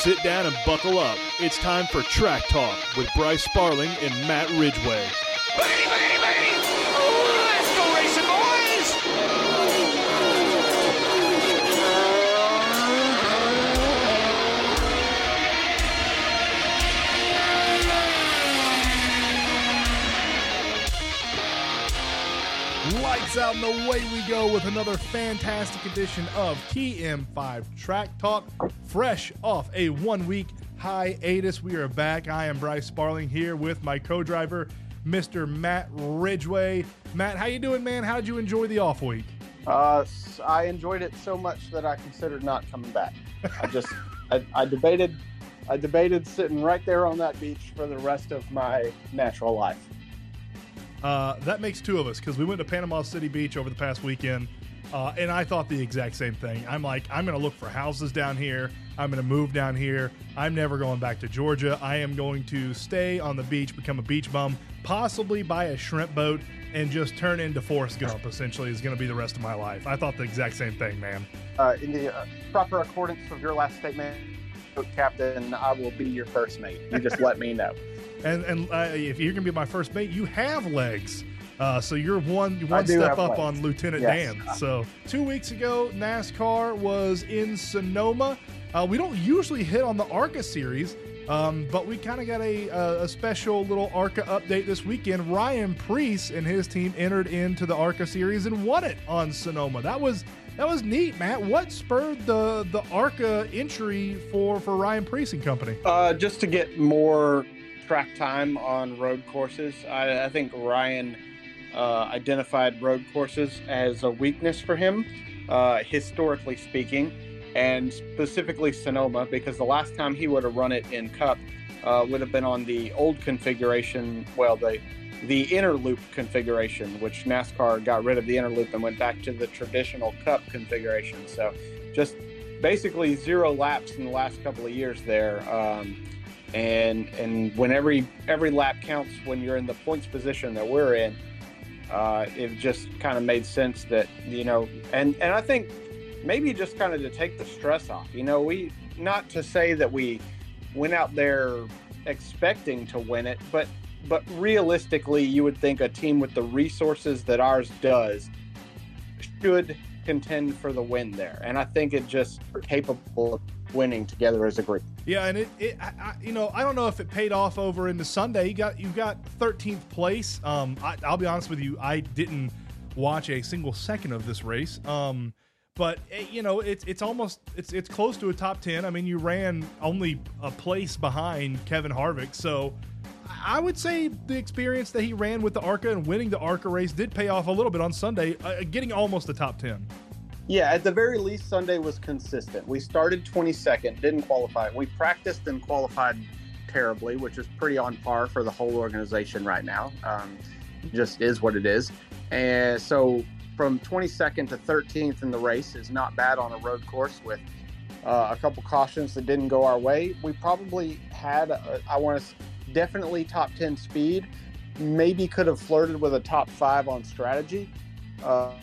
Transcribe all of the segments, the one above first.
sit down and buckle up. It's time for Track Talk with Bryce Sparling and Matt Ridgway. Lights out and away we go with another fantastic edition of TM5 Track Talk. Fresh off a one week hiatus, we are back. I am Bryce Sparling here with my co driver, Mr. Matt Ridgway. Matt, how you doing, man? How did you enjoy the off week? Uh, I enjoyed it so much that I considered not coming back. I just, I, I debated, I debated sitting right there on that beach for the rest of my natural life. Uh, that makes two of us because we went to Panama City Beach over the past weekend, uh, and I thought the exact same thing. I'm like, I'm going to look for houses down here. I'm going to move down here. I'm never going back to Georgia. I am going to stay on the beach, become a beach bum, possibly buy a shrimp boat, and just turn into Forrest Gump. Essentially, is going to be the rest of my life. I thought the exact same thing, man. Uh, in the uh, proper accordance of your last statement, Captain, I will be your first mate. You just let me know. And and uh, if you're going to be my first mate, you have legs. Uh, so you're one one step up legs. on Lieutenant Yes. Dan. So two weeks ago, NASCAR was in Sonoma. Uh, we don't usually hit on the ARCA series, um, but we kind of got a, a, a special little ARCA update this weekend. Ryan Preece and his team entered into the ARCA series and won it on Sonoma. That was that was neat, Matt. What spurred the the ARCA entry for for Ryan Preece and company? Uh, just to get more track time on road courses, I, I think Ryan uh, identified road courses as a weakness for him, uh, historically speaking, and specifically Sonoma, because the last time he would have run it in Cup uh, would have been on the old configuration, well, the the inner loop configuration, which NASCAR got rid of the inner loop and went back to the traditional Cup configuration. So, just basically zero laps in the last couple of years there. Um, and and when every every lap counts when you're in the points position that we're in, uh, it just kind of made sense that you know, and and I think maybe just kind of to take the stress off. You know, we not to say that we went out there expecting to win it, but but realistically, you would think a team with the resources that ours does should contend for the win there, and I think it just capable of winning together as a group. Yeah, and it, it I, you know, I don't know if it paid off over into Sunday. You got you got 13th place. Um, I, I'll be honest with you, I didn't watch a single second of this race. Um, but eh, you know, it's it's almost it's it's close to a top 10. I mean, you ran only a place behind Kevin Harvick, so. I would say the experience that he ran with the ARCA and winning the ARCA race did pay off a little bit on Sunday, uh, getting almost the top 10. Yeah, at the very least, Sunday was consistent. We started 22nd, didn't qualify. We practiced and qualified terribly, which is pretty on par for the whole organization right now. Um, just is what it is. And so from 22nd to 13th in the race is not bad on a road course with uh, a couple cautions that didn't go our way. We probably had, a, I want to definitely top 10 speed. Maybe could have flirted with a top five on strategy. Uh,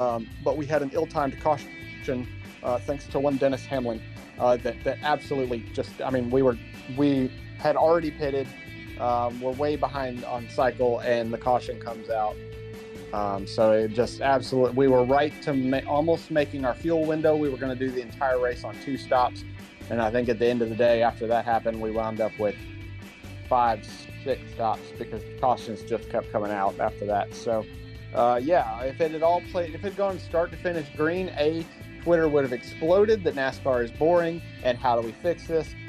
um, but we had an ill-timed caution uh, thanks to one Dennis Hamlin uh, that that absolutely just I mean we were we had already pitted um, we're way behind on cycle and the caution comes out. Um, so it just absolutely we were right to ma- almost making our fuel window. We were going to do the entire race on two stops. And I think at the end of the day after that happened we wound up with five six stops because cautions just kept coming out after that. So uh, yeah, if it had all played, if it had gone start to finish green, A, Twitter would have exploded that NASCAR is boring, and how do we fix this?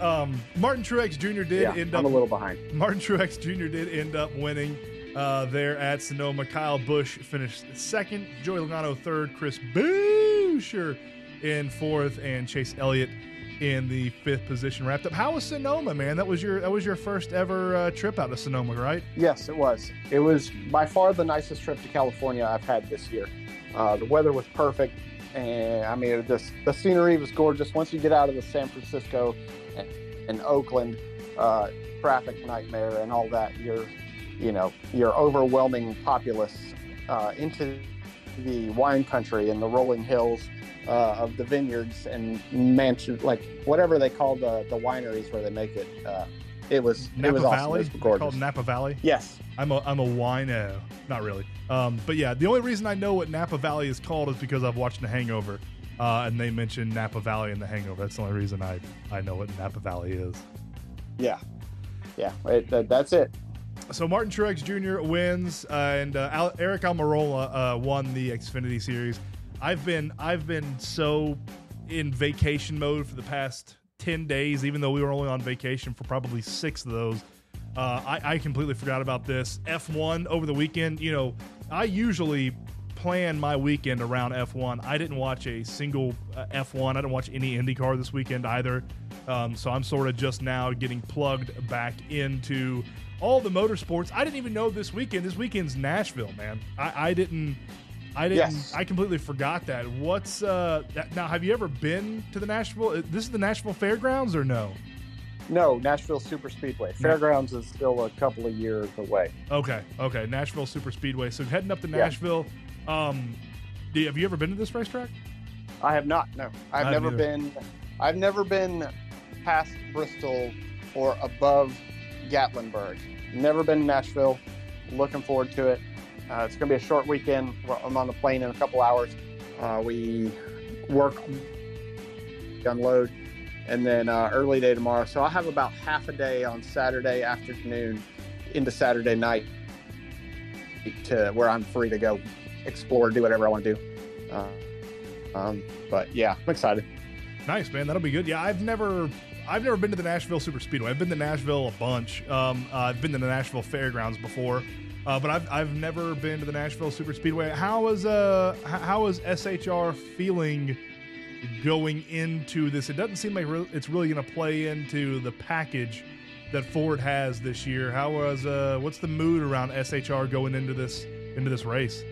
Um, Martin Truex Jr. did yeah, end I'm up a little behind. Martin Truex Jr. did end up winning uh, there at Sonoma. Kyle Busch finished second, Joey Logano third, Chris Buescher in fourth, and Chase Elliott in the fifth position. Wrapped up. How was Sonoma, man? That was your that was your first ever uh, trip out of Sonoma, right? Yes, it was. It was by far the nicest trip to California I've had this year. Uh, the weather was perfect, and I mean, just the scenery was gorgeous. Once you get out of the San Francisco and, and Oakland uh, traffic nightmare and all that, you're, you know, your overwhelming populace uh, into the wine country and the rolling hills uh, of the vineyards and mansion, like whatever they call the the wineries where they make it. Uh, it was Napa it was awesome. Valley. It was called Napa Valley. yes, I'm a I'm a wino. Not really. Um, but yeah, the only reason I know what Napa Valley is called is because I've watched The Hangover, uh, and they mentioned Napa Valley in The Hangover. That's the only reason I I know what Napa Valley is. yeah, yeah. It, that, that's it. So Martin Truex Jr. wins, uh, and uh, Al- Aric Almirola uh, won the Xfinity Series. I've been I've been so in vacation mode for the past ten days, even though we were only on vacation for probably six of those. Uh, I, I completely forgot about this F1 over the weekend. You know, I usually plan my weekend around F1. I didn't watch a single uh, F1. I didn't watch any IndyCar this weekend either. Um, so I'm sort of just now getting plugged back into all the motorsports. I didn't even know this weekend. This weekend's Nashville, man. I, I didn't. I didn't. Yes. I completely forgot that. What's uh that, now? Have you ever been to the Nashville? This is the Nashville Fairgrounds or no? No, Nashville Super Speedway. Fairgrounds is still a couple of years away. Okay, okay. Nashville Super Speedway. So heading up to Nashville. Yeah. Um, do you, have you ever been to this racetrack? I have not. No, I've never been. I've never been past Bristol or above Gatlinburg. Never been to Nashville. Looking forward to it. Uh, it's going to be a short weekend. I'm on the plane in a couple hours. Uh, we work, unload, and then uh, early day tomorrow. So I'll have about half a day on Saturday afternoon into Saturday night to where I'm free to go explore, do whatever I want to do. Uh, um, but yeah, I'm excited. Nice, man. That'll be good. Yeah, I've never, I've never been to the Nashville Super Speedway. I've been to Nashville a bunch. Um, uh, I've been to the Nashville Fairgrounds before, uh, but I've, I've never been to the Nashville Super Speedway. How is uh, how is SHR feeling going into this? It doesn't seem like re- it's really going to play into the package that Ford has this year. How was uh, what's the mood around SHR going into this into this race?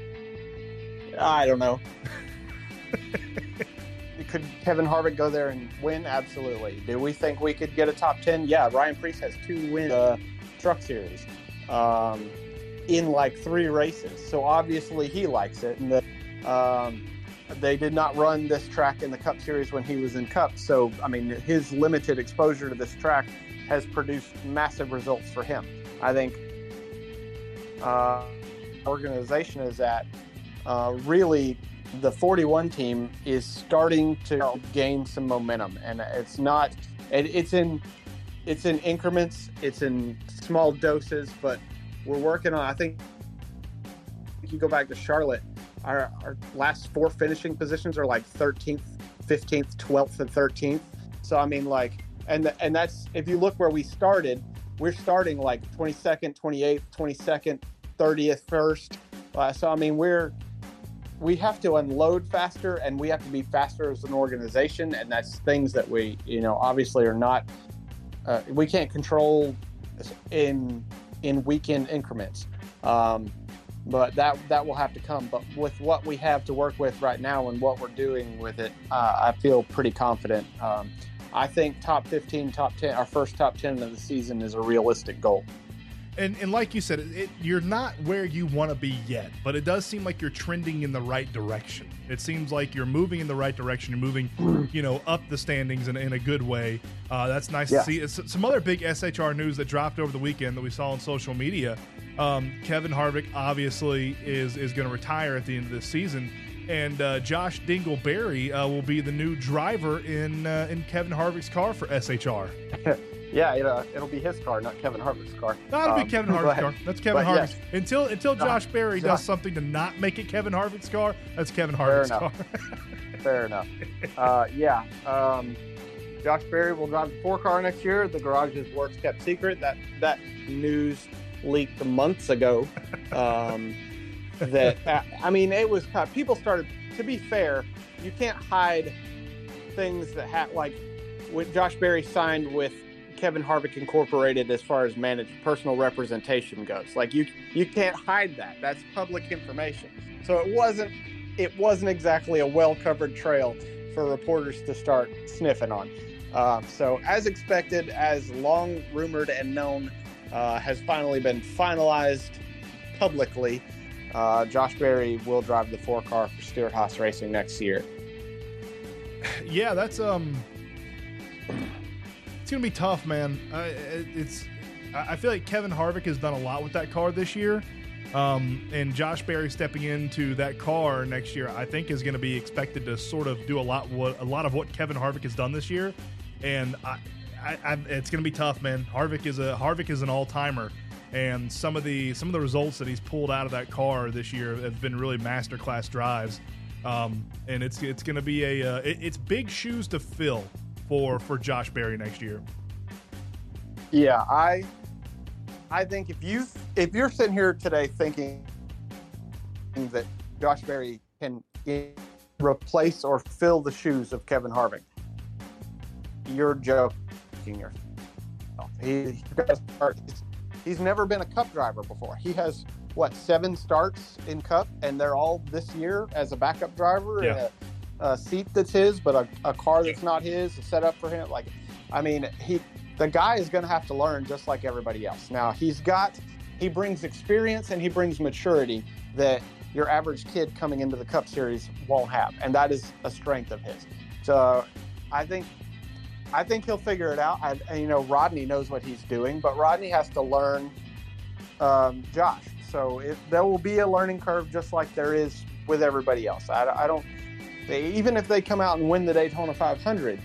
I don't know. could Kevin Harvick go there and win? Absolutely. Do we think we could get a top ten? Yeah, Ryan Preece has two wins uh, Truck Series um, in like three races, so obviously he likes it. And the, um, they did not run this track in the Cup Series when he was in Cup, so I mean his limited exposure to this track has produced massive results for him. I think uh, organization is at uh, really the 41 team is starting to gain some momentum and it's not it, it's in it's in increments it's in small doses but we're working on i think if you go back to charlotte our, our last four finishing positions are like 13th 15th 12th and 13th so i mean like and and that's if you look where we started we're starting like 22nd 28th 22nd 30th first. Uh, so i mean we're we have to unload faster and we have to be faster as an organization. And that's things that we you know obviously are not uh, we can't control in in weekend increments. Um, but that that will have to come. But with what we have to work with right now and what we're doing with it uh, i feel pretty confident. Um, i think top 15 top 10 our first top 10 of the season is a realistic goal. And, and like you said, it, you're not where you want to be yet, but it does seem like you're trending in the right direction. It seems like you're moving in the right direction. You're moving, you know, up the standings in, in a good way. Uh, that's nice Yeah. to see. It's, some other big SHR news that dropped over the weekend that we saw on social media. Um, Kevin Harvick obviously is is going to retire at the end of this season, and uh, Josh Dingleberry uh, will be the new driver in uh, in Kevin Harvick's car for SHR. yeah it, uh, it'll be his car not kevin harvick's car That'll Um, be Kevin but- Harvick's car. That's Kevin but Harvick's. yes. Until until Josh- Berry does something to not make it Kevin Harvick's car, that's Kevin Fair Harvick's car. enough. fair enough uh, yeah um, josh berry will drive the four car next year the garage's works kept secret that that news leaked months ago um, that uh, i mean it was kind of, people started to be fair you can't hide things that had like when josh berry signed with kevin harvick incorporated as far as managed personal representation goes like you you can't hide that that's public information so it wasn't it wasn't exactly a well covered trail for reporters to start sniffing on. Um, so, as expected, as long rumored and known, uh, has finally been finalized publicly. uh, Josh Berry will drive the four car for Stewart Haas Racing next year. Yeah, that's um, it's gonna be tough, man. Uh, it's I feel like Kevin Harvick has done a lot with that car this year. Um, and Josh Berry stepping into that car next year, I think, is going to be expected to sort of do a lot what a lot of what Kevin Harvick has done this year. And I, I, I it's going to be tough, man. Harvick is a Harvick is an all timer, and some of the some of the results that he's pulled out of that car this year have been really masterclass drives. Um, and it's it's going to be a uh, it, it's big shoes to fill for for Josh Berry next year. Yeah, I I think if you if you're sitting here today thinking that Josh Berry can replace or fill the shoes of Kevin Harvick, you're joking yourself. He, he's, never been a Cup driver before. He has what seven starts in Cup, and they're all this year as a backup driver Yeah. Uh, a, a seat that's his, but a, a car that's not his, a setup for him. Like, I mean, he the guy is going to have to learn just like everybody else. Now he's got he brings experience and he brings maturity that your average kid coming into the Cup Series won't have, and that is a strength of his. So I think I think he'll figure it out. I, and, you know, Rodney knows what he's doing, but Rodney has to learn um, Josh. So it, there will be a learning curve, just like there is with everybody else. I, I don't. They, even if they come out and win the Daytona 500,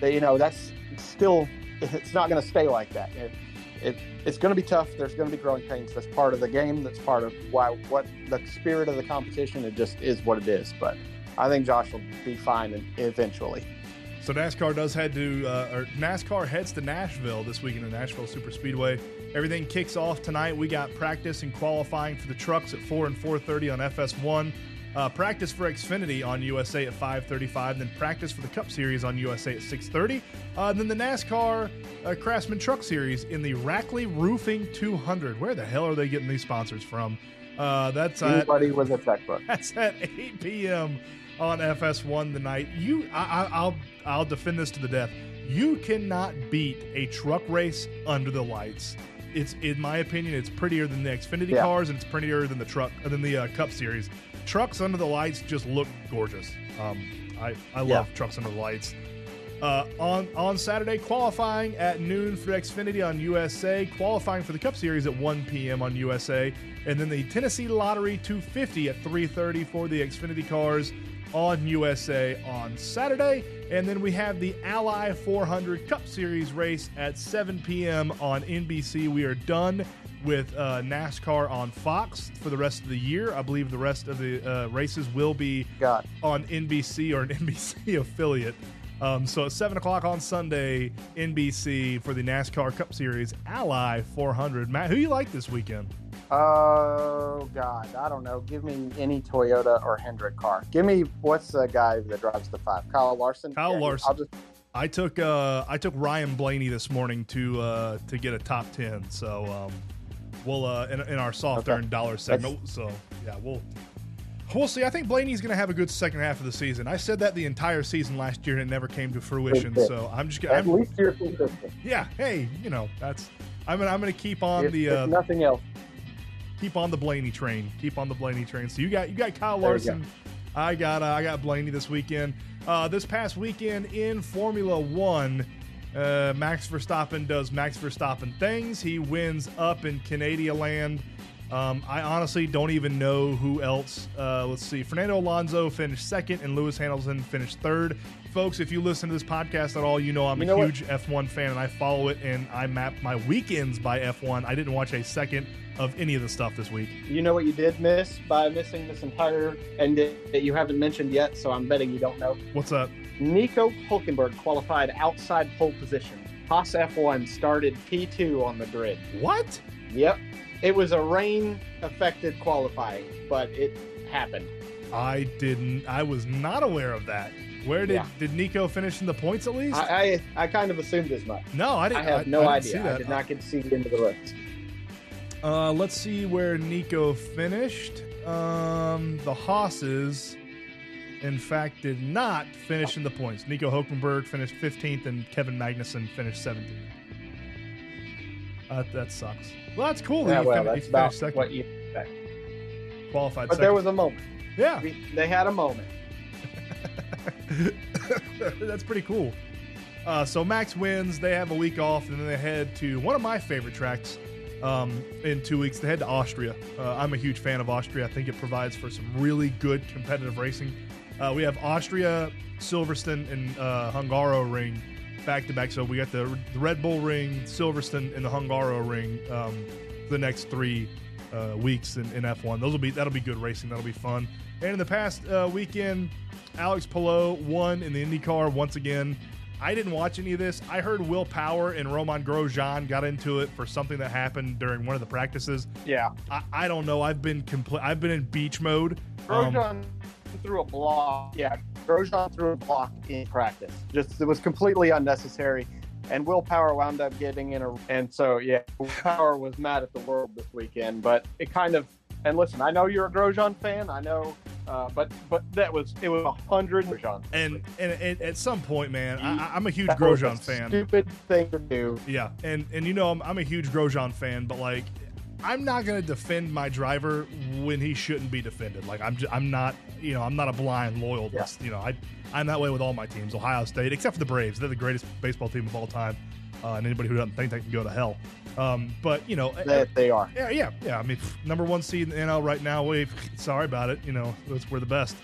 they, you know, that's still. It's not going to stay like that. It, it, it's going to be tough. There's going to be growing pains. That's part of the game. That's part of why what the spirit of the competition. It just is what it is. But I think Josh will be fine eventually. So NASCAR does head to, uh, or NASCAR heads to Nashville this weekend at Nashville Super Speedway. Everything kicks off tonight. We got practice and qualifying for the trucks at 4 and 4:30 on FS1. Uh, practice for Xfinity on USA at 5:35. Then practice for the Cup Series on USA at 6:30. Uh, then the NASCAR uh, Craftsman Truck Series in the Rackley Roofing 200. Where the hell are they getting these sponsors from? Uh, that's at Anybody with a checkbook. that's at 8 p.m. on FS1 tonight. You, I, I, I'll, I'll defend this to the death. You cannot beat a truck race under the lights. It's, in my opinion, it's prettier than the Xfinity Yeah. cars, and it's prettier than the truck, than the uh, Cup Series. Trucks under the lights just look gorgeous. Um, I, I love trucks under the lights. Uh, on on Saturday, qualifying at noon for Xfinity on USA, qualifying for the Cup Series at 1 p.m. on USA, and then the Tennessee Lottery 250 at 3:30 for the Xfinity cars on USA on Saturday, and then we have the Ally 400 Cup Series race at 7 p.m. on NBC. We are done with uh, NASCAR on Fox for the rest of the year. I believe the rest of the uh, races will be God. on NBC or an NBC affiliate. Um, so at 7 o'clock on Sunday, NBC for the NASCAR Cup Series Ally 400. Matt, who you like this weekend? Oh God, I don't know. Give me any Toyota or Hendrick car. Give me what's the guy that drives the five? Kyle Larson. Kyle Yeah, Larson. I'll just I took uh, I took Ryan Blaney this morning to uh, to get a top 10. So um, we'll uh, in, in our soft Okay. earned dollar segment. So yeah, we'll we'll see. I think Blaney's going to have a good second half of the season. I said that the entire season last year and it never came to fruition. So I'm just gonna at I'm, least you're consistent. yeah. Hey, you know that's I'm gonna, I'm going to keep on If, the uh, nothing else, keep on the Blaney train. Keep on the Blaney train. So you got you got Kyle Larson. I got uh, I got Blaney this weekend. Uh, this past weekend in Formula One, uh, Max Verstappen does Max Verstappen things. He wins up in Canada land. Um, I honestly don't even know who else. Uh, let's see. Fernando Alonso finished second, and Lewis Hamilton finished third. Folks, if you listen to this podcast at all, you know I'm You a know what? huge F1 fan, and I follow it, and I map my weekends by F1. I didn't watch a second of any of the stuff this week. you know what you did miss by missing this entire that that you haven't mentioned yet. So I'm betting you don't know. What's up? Nico Hulkenberg qualified outside pole position. Haas F1 started P2 on the grid. What? Yep, it was a rain affected qualifying, but it happened. I didn't. I was not aware of that. Where did Yeah. did Nico finish in the points at least? I, I I kind of assumed as much. no, I I didn't. I have no didn't idea. I did not get to see the end of the race. Uh, let's see where Nico finished. Um, the Hosses, in fact, did not finish in the points. Nico Hulkenberg finished 15th, and Kevin Magnussen finished 17th. Uh, that sucks. Well, that's cool. Yeah, that well, fin- that's about finished second, what you expect. qualified But second. there was a moment. yeah, We, they had a moment. that's pretty cool. Uh, so Max wins. They have a week off, and then they head to one of my favorite tracks um, in two weeks. They head to Austria. Uh, I'm a huge fan of Austria. I think it provides for some really good competitive racing. Uh, we have Austria, Silverstone, and uh, Hungaroring back to back. So we got the, the Red Bull Ring, Silverstone, and the Hungaroring um, the next three uh, weeks in, in F1. Those will be that'll be good racing. That'll be fun. And in the past uh, weekend, Alex Palou won in the IndyCar once again. I didn't watch any of this. I heard Will Power and Romain Grosjean got into it for something that happened during one of the practices. Yeah. I, I don't know. I've been complete. I've been in beach mode. Um, Grosjean threw a block. Yeah, Grosjean threw a block in practice. Just it was completely unnecessary. And Will Power wound up getting in a. And so yeah, Will Power was mad at the world this weekend. But it kind of. And listen, I know you're a Grosjean fan. I know, uh, but but that was it was a hundred Grosjean. and, and and at some point, man, I, I'm a huge was a Grosjean fan. Stupid thing to do. Yeah, and and you know I'm, I'm a huge Grosjean fan, but like I'm not gonna defend my driver when he shouldn't be defended. Like I'm just, I'm not you know I'm not a blind loyalist. You know I I'm that way with all my teams. Ohio State, except for the Braves, they're the greatest baseball team of all time, uh, and anybody who doesn't think they can go to hell. Um, but you know That they are. yeah, yeah, yeah. I mean, number one seed in the NL right now. We sorry about it. You know, we're the best.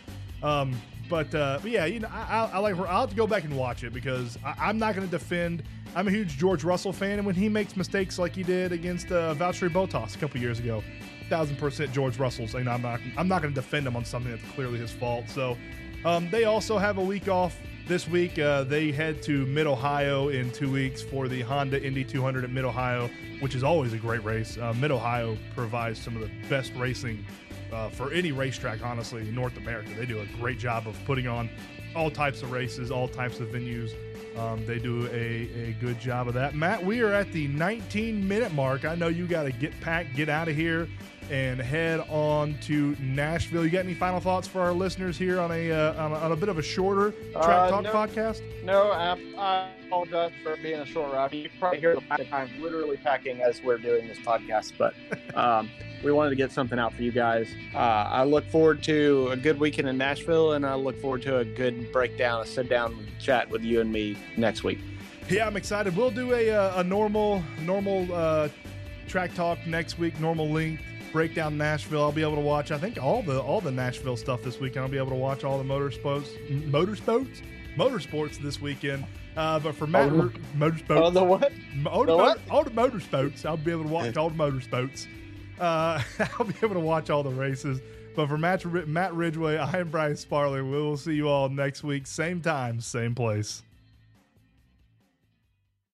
Um, but, uh, but yeah, you know, I, I, I like. I'll have to go back and watch it because I, I'm not going to defend. I'm a huge George Russell fan, and when he makes mistakes like he did against uh, Valtteri Bottas a couple years ago, thousand percent George Russell's. You know, I'm not. I'm not going to defend him on something that's clearly his fault. So, um, they also have a week off this week. Uh, they head to Mid Ohio in two weeks for the Honda Indy 200 at Mid Ohio, which is always a great race. Uh, Mid Ohio provides some of the best racing uh, for any racetrack, honestly, in North America. They do a great job of putting on all types of races, all types of venues. Um, they do a, a good job of that. Matt, we are at the 19 minute mark. I know you got to get packed, get out of here, and head on to Nashville. You got any final thoughts for our listeners here on a uh, on, a, on a bit of a shorter track Uh, talk no. podcast? No, I, I apologize for being a short ride. You can probably hear the fact that I'm literally packing as we're doing this podcast, but um, we wanted to get something out for you guys. Uh, I look forward to a good weekend in Nashville, and I look forward to a good breakdown, a sit down chat with you and me next week. Yeah, I'm excited. We'll do a, uh, a normal normal uh, track talk next week, normal length breakdown Nashville. I'll be able to watch. I think all the all the Nashville stuff this weekend. I'll be able to watch all the motorsports, motorsports, motorsports this weekend. Uh, but for Matt, Oh, motorsports, all the what? all the, the what? motor- all the motorsports, I'll be able to watch all the motorsports. Uh, I'll be able to watch all the races. But for Matt, Matt Ridgway, I am Brian Sparling. We will see you all next week, same time, same place.